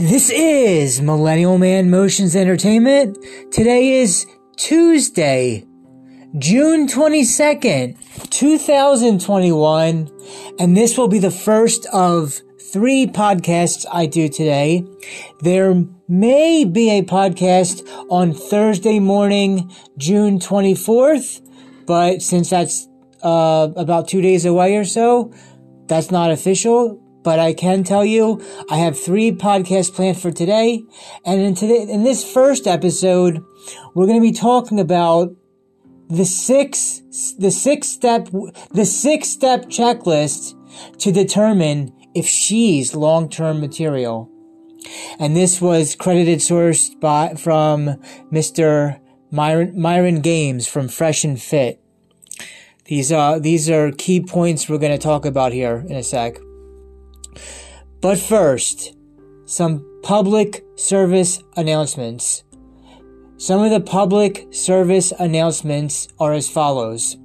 This is Millennial Man Motions Entertainment. Today is Tuesday, June 22nd, 2021, and this will be the first of three podcasts I do today. There may be a podcast on Thursday morning, June 24th, but since that's uh, about two days away or so, that's not official but I can tell you I have three podcasts planned for today. And in today, in this first episode, we're going to be talking about the six, the six step, the six step checklist to determine if she's long-term material. And this was credited sourced by, from Mr. Myron, Myron Gaines from Fresh and Fit. These are, these are key points we're going to talk about here in a sec. But first, some public service announcements. Some of the public service announcements are as follows.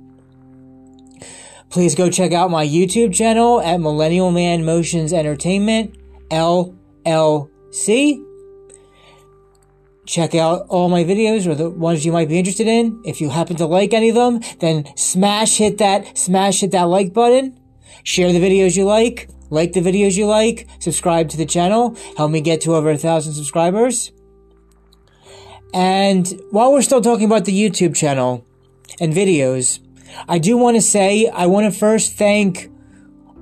Please go check out my YouTube channel at Millennial Man Motions Entertainment, LLC. Check out all my videos or the ones you might be interested in. If you happen to like any of them, then smash hit that, smash hit that like button. Share the videos you like. Like the videos you like, subscribe to the channel, help me get to over a thousand subscribers. And while we're still talking about the YouTube channel and videos, I do want to say, I want to first thank,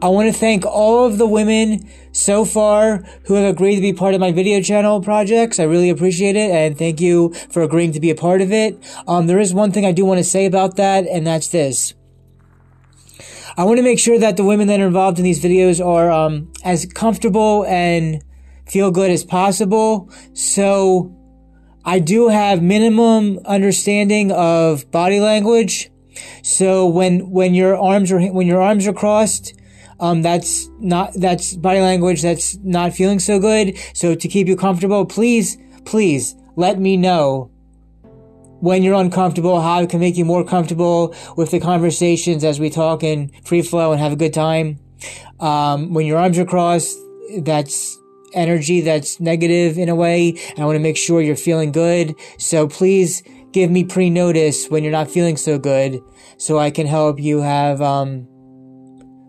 I want to thank all of the women so far who have agreed to be part of my video channel projects. I really appreciate it and thank you for agreeing to be a part of it. Um, there is one thing I do want to say about that and that's this. I want to make sure that the women that are involved in these videos are um, as comfortable and feel good as possible. So I do have minimum understanding of body language. So when when your arms are when your arms are crossed, um, that's not that's body language that's not feeling so good. So to keep you comfortable, please please let me know when you're uncomfortable, how it can make you more comfortable with the conversations as we talk in free flow and have a good time. Um, when your arms are crossed, that's energy that's negative in a way. I want to make sure you're feeling good. So please give me pre-notice when you're not feeling so good so I can help you have, um,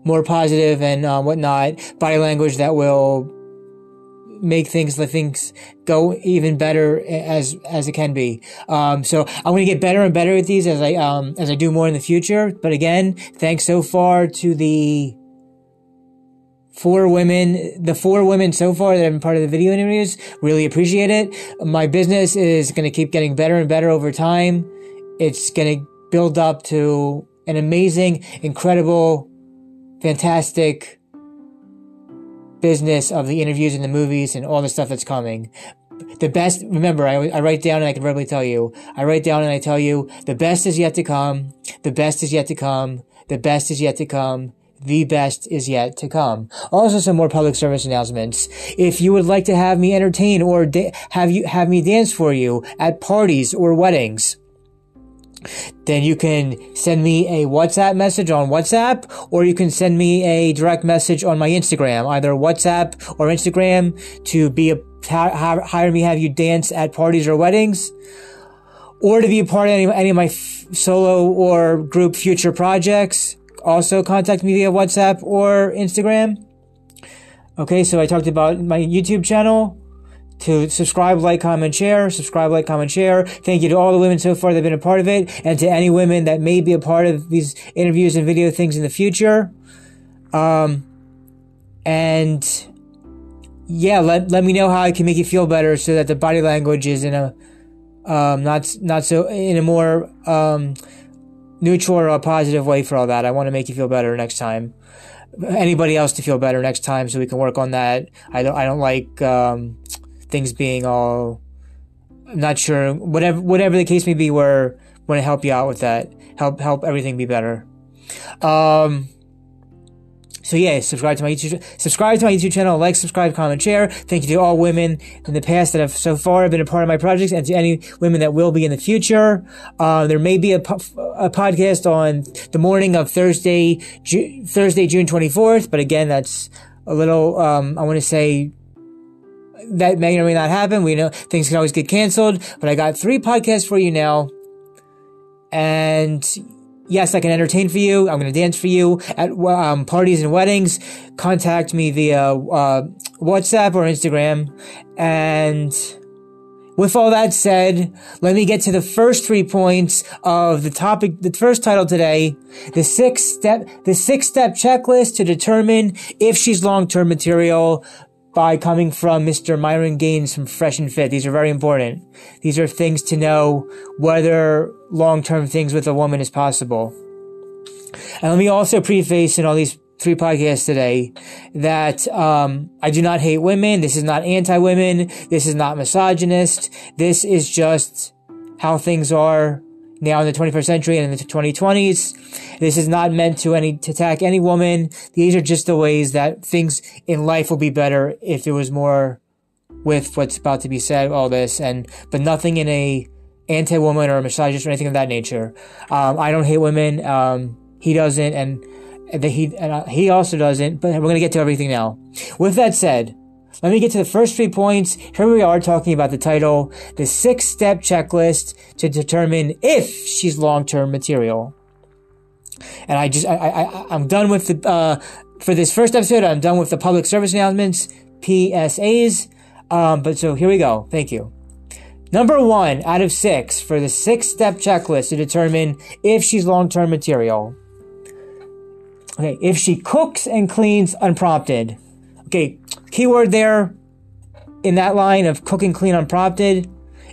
more positive and uh, whatnot body language that will make things let things go even better as as it can be. Um, so I'm going to get better and better at these as I um, as I do more in the future. But again, thanks so far to the four women, the four women so far that have been part of the video interviews. Really appreciate it. My business is going to keep getting better and better over time. It's going to build up to an amazing, incredible, fantastic business of the interviews and the movies and all the stuff that's coming. The best, remember, I, I write down and I can verbally tell you. I write down and I tell you, the best is yet to come. The best is yet to come. The best is yet to come. The best is yet to come. Also, some more public service announcements. If you would like to have me entertain or da- have you have me dance for you at parties or weddings, then you can send me a WhatsApp message on WhatsApp, or you can send me a direct message on my Instagram, either WhatsApp or Instagram, to be a hire me have you dance at parties or weddings, or to be a part of any, any of my f- solo or group future projects. Also, contact me via WhatsApp or Instagram. Okay, so I talked about my YouTube channel to subscribe, like, comment, share, subscribe, like, comment, share. Thank you to all the women so far that have been a part of it and to any women that may be a part of these interviews and video things in the future. Um, and yeah, let, let me know how I can make you feel better so that the body language is in a, um, not, not so, in a more, um, neutral or a positive way for all that. I want to make you feel better next time. Anybody else to feel better next time so we can work on that. I don't, I don't like, um, things being all I'm not sure whatever whatever the case may be where want to help you out with that help help everything be better um so yeah, subscribe to my YouTube, subscribe to my YouTube channel, like, subscribe, comment, share. Thank you to all women in the past that have so far been a part of my projects and to any women that will be in the future. Uh, there may be a, a podcast on the morning of Thursday, Ju- Thursday, June 24th. But again, that's a little, um, I want to say that may or may not happen. We know things can always get canceled, but I got three podcasts for you now. And yes, I can entertain for you. I'm going to dance for you at um, parties and weddings. Contact me via uh, WhatsApp or Instagram. And with all that said, let me get to the first three points of the topic, the first title today, the six step, the six step checklist to determine if she's long-term material by coming from Mr. Myron Gaines from Fresh and Fit. These are very important. These are things to know whether long-term things with a woman is possible. And let me also preface in all these three podcasts today that um, I do not hate women. This is not anti-women. This is not misogynist. This is just how things are now in the 21st century and in the 2020s. This is not meant to any to attack any woman. These are just the ways that things in life will be better if it was more with what's about to be said. All this and but nothing in a anti-woman or a misogynist or anything of that nature. Um, I don't hate women. Um, he doesn't, and that he and uh, he also doesn't. But we're going to get to everything now. With that said, let me get to the first three points. Here we are talking about the title, the six step checklist to determine if she's long term material. And I just I, I I'm done with the uh, for this first episode. I'm done with the public service announcements, PSAs. Um, but so here we go. Thank you. Number one out of six for the six step checklist to determine if she's long term material. Okay, if she cooks and cleans unprompted. Okay, keyword there in that line of cooking clean unprompted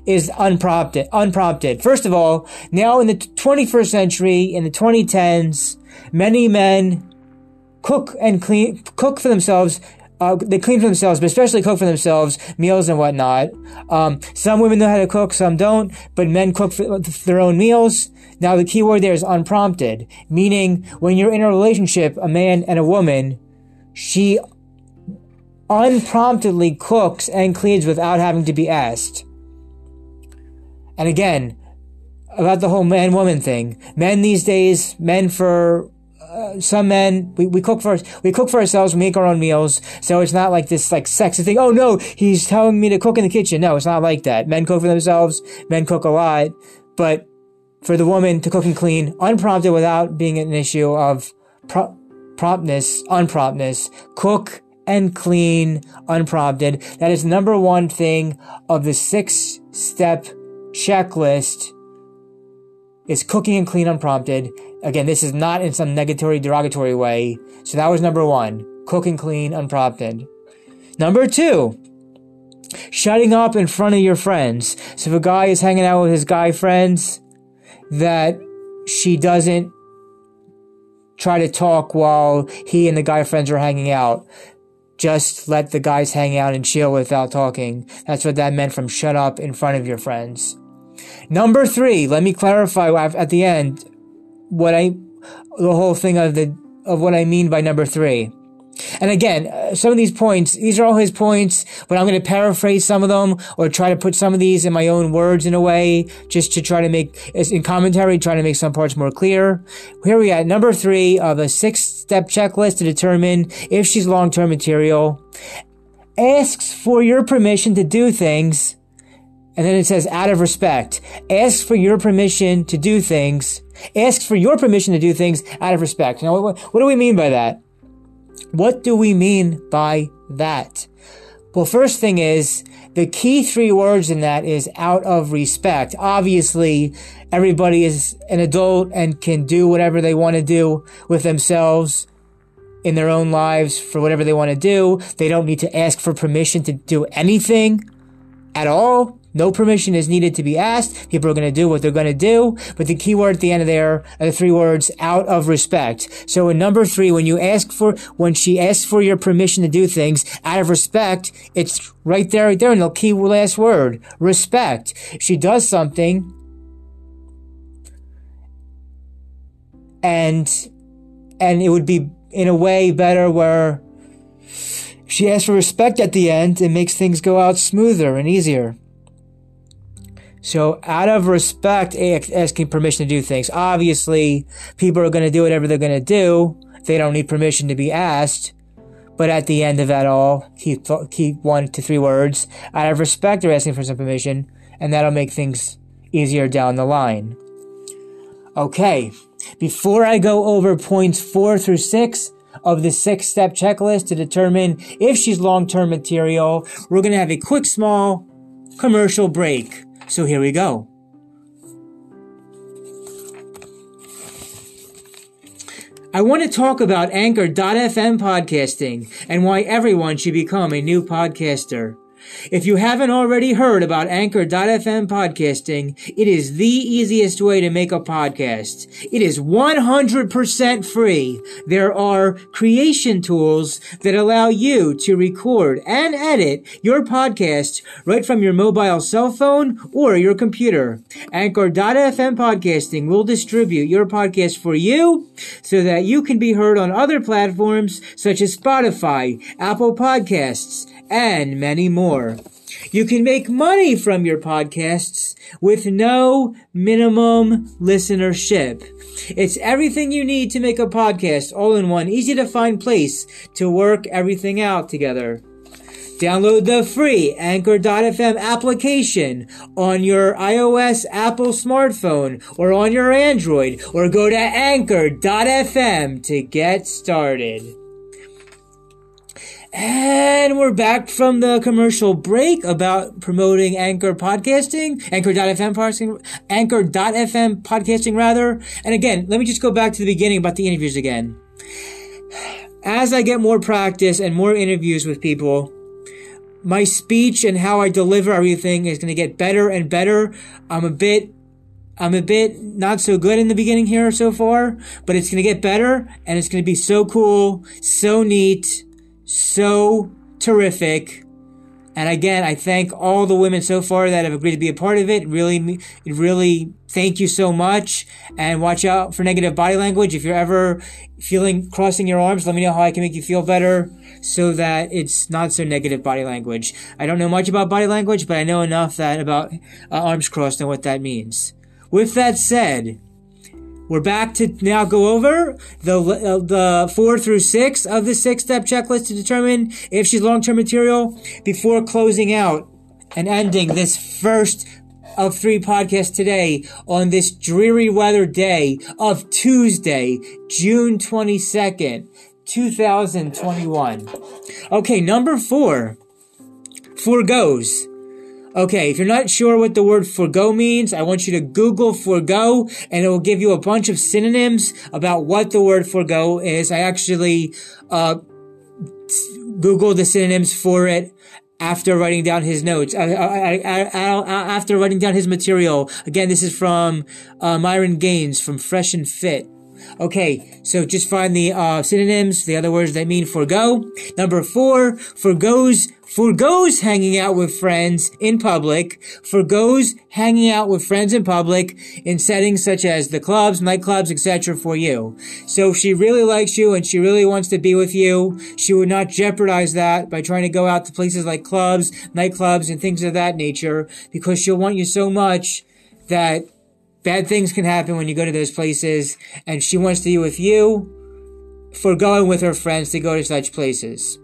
is unprompted. Unprompted. First of all, now in the 21st century, in the 2010s, many men cook and clean, cook for themselves. Uh, they clean for themselves, but especially cook for themselves meals and whatnot. Um, some women know how to cook, some don't, but men cook for their own meals. Now, the key word there is unprompted, meaning when you're in a relationship, a man and a woman, she unpromptedly cooks and cleans without having to be asked. And again, about the whole man woman thing. Men these days, men for uh, some men, we, we cook for we cook for ourselves, we make our own meals. So it's not like this like sexy thing. Oh no, he's telling me to cook in the kitchen. No, it's not like that. Men cook for themselves. Men cook a lot, but for the woman to cook and clean unprompted without being an issue of pro- promptness, unpromptness, cook and clean unprompted. That is number one thing of the six step checklist is cooking and clean unprompted. Again, this is not in some negatory, derogatory way. So that was number one. Cook and clean unprompted. Number two, shutting up in front of your friends. So if a guy is hanging out with his guy friends, that she doesn't try to talk while he and the guy friends are hanging out. Just let the guys hang out and chill without talking. That's what that meant from shut up in front of your friends. Number three, let me clarify at the end what I, the whole thing of the, of what I mean by number three. And again, uh, some of these points, these are all his points, but I'm going to paraphrase some of them or try to put some of these in my own words in a way, just to try to make, in commentary, try to make some parts more clear. Here we at number three of a six step checklist to determine if she's long term material. Asks for your permission to do things. And then it says out of respect. Asks for your permission to do things. Asks for your permission to do things out of respect. Now, what, what do we mean by that? What do we mean by that? Well, first thing is the key three words in that is out of respect. Obviously, everybody is an adult and can do whatever they want to do with themselves in their own lives for whatever they want to do. They don't need to ask for permission to do anything at all. No permission is needed to be asked. People are going to do what they're going to do. But the key word at the end of there are the three words out of respect. So in number three, when you ask for, when she asks for your permission to do things out of respect, it's right there, right there in the key last word, respect. She does something and, and it would be in a way better where she asks for respect at the end, it makes things go out smoother and easier. So, out of respect, asking permission to do things. Obviously, people are going to do whatever they're going to do. They don't need permission to be asked. but at the end of that all, keep keep one to three words. Out of respect, they're asking for some permission, and that'll make things easier down the line. Okay, before I go over points four through six of the six step checklist to determine if she's long term material, we're gonna have a quick small commercial break. So here we go. I want to talk about Anchor.fm podcasting and why everyone should become a new podcaster. If you haven't already heard about Anchor.fm podcasting, it is the easiest way to make a podcast. It is 100% free. There are creation tools that allow you to record and edit your podcast right from your mobile cell phone or your computer. Anchor.fm podcasting will distribute your podcast for you so that you can be heard on other platforms such as Spotify, Apple Podcasts, and many more. You can make money from your podcasts with no minimum listenership. It's everything you need to make a podcast all in one easy to find place to work everything out together. Download the free Anchor.fm application on your iOS Apple smartphone or on your Android or go to Anchor.fm to get started. And we're back from the commercial break about promoting Anchor podcasting, Anchor.fm podcasting, Anchor.fm podcasting rather. And again, let me just go back to the beginning about the interviews again. As I get more practice and more interviews with people, my speech and how I deliver everything is going to get better and better. I'm a bit I'm a bit not so good in the beginning here so far, but it's going to get better and it's going to be so cool, so neat so terrific. And again, I thank all the women so far that have agreed to be a part of it. Really, really thank you so much. And watch out for negative body language. If you're ever feeling crossing your arms, let me know how I can make you feel better so that it's not so negative body language. I don't know much about body language, but I know enough that about uh, arms crossed and what that means. With that said, we're back to now go over the uh, the four through six of the six step checklist to determine if she's long term material before closing out and ending this first of three podcasts today on this dreary weather day of Tuesday, June 22nd, 2021. Okay, number four foregoes. Okay, if you're not sure what the word forgo means, I want you to Google forgo and it will give you a bunch of synonyms about what the word forgo is. I actually, uh, Googled the synonyms for it after writing down his notes, uh, after writing down his material. Again, this is from uh, Myron Gaines from Fresh and Fit. Okay, so just find the uh, synonyms, the other words that mean forego. Number four, forgoes forgoes hanging out with friends in public, forgoes hanging out with friends in public in settings such as the clubs, nightclubs, etc. for you. So if she really likes you and she really wants to be with you, she would not jeopardize that by trying to go out to places like clubs, nightclubs, and things of that nature because she'll want you so much that bad things can happen when you go to those places and she wants to be with you for going with her friends to go to such places.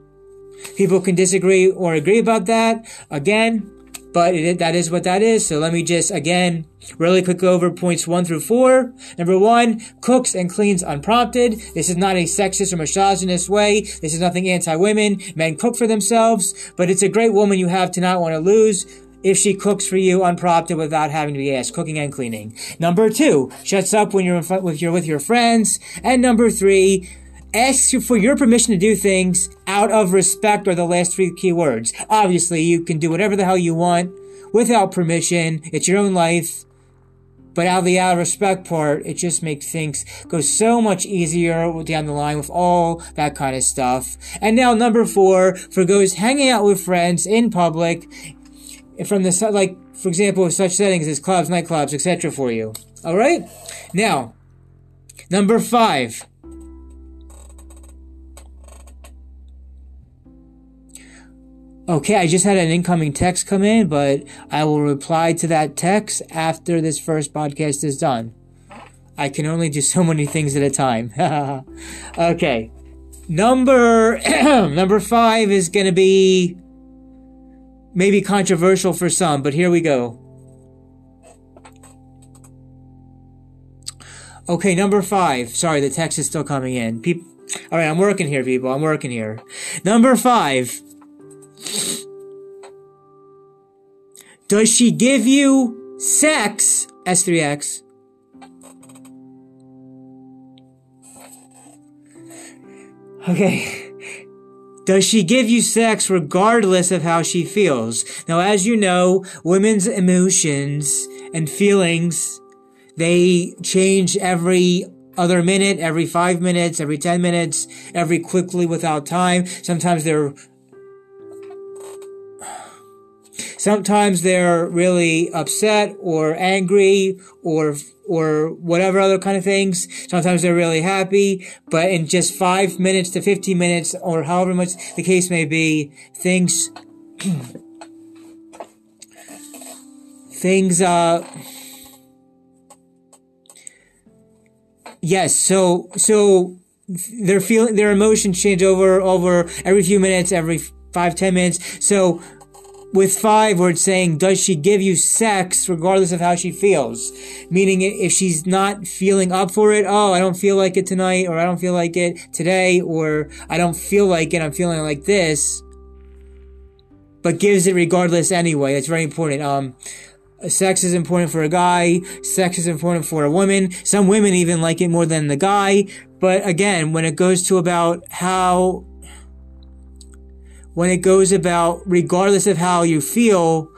People can disagree or agree about that. Again, but it, that is what that is. So let me just again really quick over points one through four. Number one, cooks and cleans unprompted. This is not a sexist or misogynist way. This is nothing anti-women. Men cook for themselves, but it's a great woman you have to not want to lose if she cooks for you unprompted without having to be asked, cooking and cleaning. Number two, shuts up when you're in front, with your with your friends. And number three, asks you for your permission to do things out of respect are the last three key words. Obviously, you can do whatever the hell you want without permission. It's your own life. But out of the out of respect part, it just makes things go so much easier down the line with all that kind of stuff. And now number four, for goes hanging out with friends in public from the, like, for example, such settings as clubs, nightclubs, etc. for you. Alright? Now, number five, Okay, I just had an incoming text come in, but I will reply to that text after this first podcast is done. I can only do so many things at a time. okay. Number number five is going to be maybe controversial for some, but here we go. Okay, number five. Sorry, the text is still coming in. People All right, I'm working here, people. I'm working here. Number five. Does she give you sex? S3X. Okay. Does she give you sex regardless of how she feels? Now, as you know, women's emotions and feelings, they change every other minute, every five minutes, every 10 minutes, every quickly without time. Sometimes they're Sometimes they're really upset or angry or or whatever other kind of things. Sometimes they're really happy, but in just five minutes to 15 minutes or however much the case may be, things, things, uh, yes, so, so their feeling, their emotions change over, over every few minutes, every five, ten minutes. So, with five where it's saying, does she give you sex regardless of how she feels? Meaning if she's not feeling up for it, oh, I don't feel like it tonight, or I don't feel like it today, or I don't feel like it, I'm feeling like this, but gives it regardless anyway. That's very important. Um, sex is important for a guy. Sex is important for a woman. Some women even like it more than the guy. But again, when it goes to about how when it goes about, regardless of how you feel,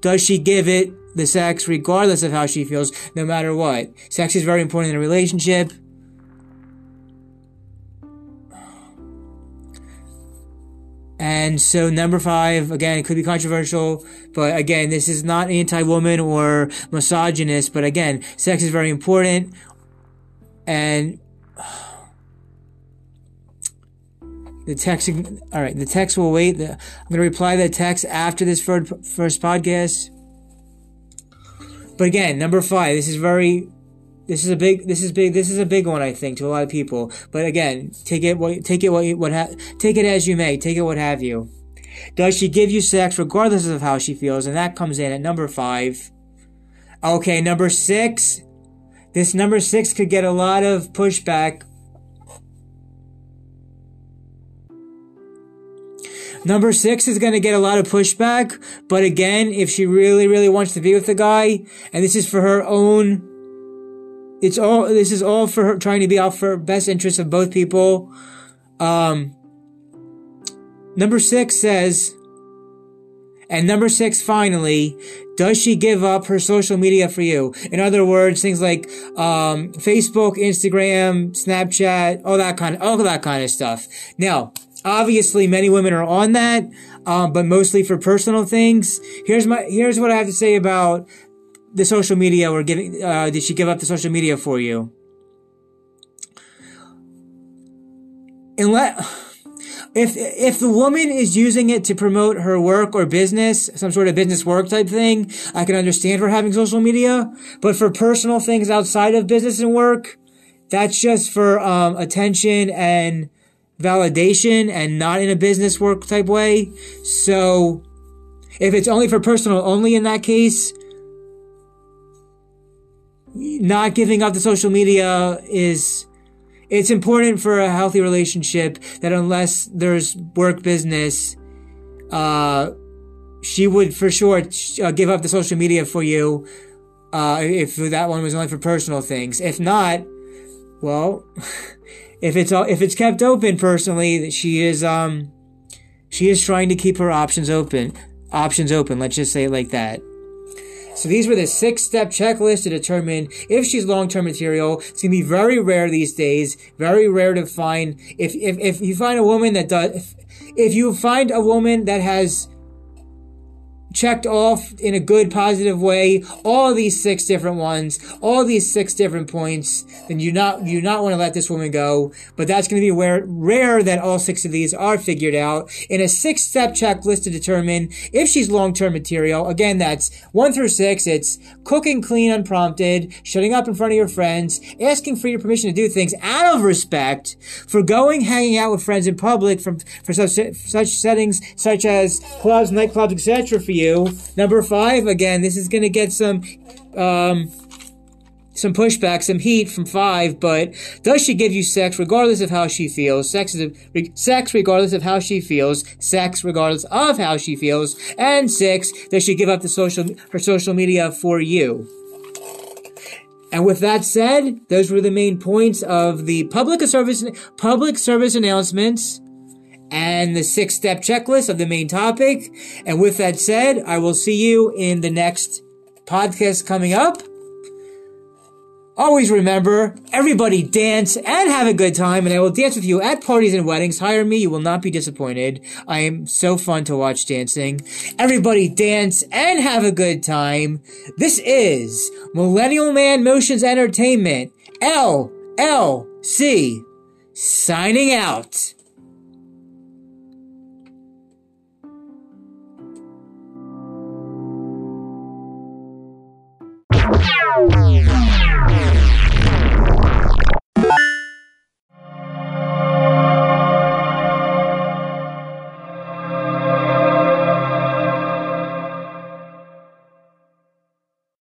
does she give it the sex regardless of how she feels, no matter what? Sex is very important in a relationship. And so number five, again, it could be controversial, but again, this is not anti-woman or misogynist, but again, sex is very important. And The text, all right, the text will wait. The, I'm going to reply the text after this first, first podcast. But again, number five, this is very, this is a big, this is big, this is a big one, I think, to a lot of people. But again, take it what, take it what, what, ha- take it as you may, take it what have you. Does she give you sex regardless of how she feels? And that comes in at number five. Okay, number six. This number six could get a lot of pushback Number six is going to get a lot of pushback, but again, if she really, really wants to be with the guy, and this is for her own, it's all, this is all for her trying to be out for best interest of both people. Um, number six says, and number six, finally, does she give up her social media for you? In other words, things like um, Facebook, Instagram, Snapchat, all that kind of all that kind of stuff. Now, Obviously, many women are on that, um, but mostly for personal things. Here's my here's what I have to say about the social media we're giving. Uh, did she give up the social media for you? Unless if if the woman is using it to promote her work or business, some sort of business work type thing, I can understand for having social media. But for personal things outside of business and work, that's just for um, attention and validation and not in a business work type way. So if it's only for personal only in that case, not giving up the social media is it's important for a healthy relationship that unless there's work business uh she would for sure uh, give up the social media for you uh if that one was only for personal things if not well if it's if it's kept open personally, she is um she is trying to keep her options open. Options open. Let's just say it like that. So these were the six step checklist to determine if she's long term material. It's gonna be very rare these days. Very rare to find. If if if you find a woman that does, if, if you find a woman that has checked off in a good positive way all these six different ones all these six different points then you not you not want to let this woman go. But that's going to be rare, rare that all six of these are figured out. In a six step checklist to determine if she's long-term material again that's one through six it's cooking clean unprompted shutting up in front of your friends asking for your permission to do things out of respect for going hanging out with friends in public from for such such settings such as clubs nightclubs etc for you. Number five, again, this is going to get some, um, some pushback, some heat from five, but does she give you sex regardless of how she feels? Sex is a, sex regardless of how she feels. Sex regardless of how she feels. And six, does she give up the social her social media for you? And with that said, those were the main points of the public service public service announcements and the six step checklist of the main topic. And with that said, I will see you in the next podcast coming up. Always remember, everybody dance and have a good time, and I will dance with you at parties and weddings. Hire me, you will not be disappointed. I am so fun to watch dancing. Everybody dance and have a good time. This is Millennial Man Motions Entertainment, LLC, signing out. Música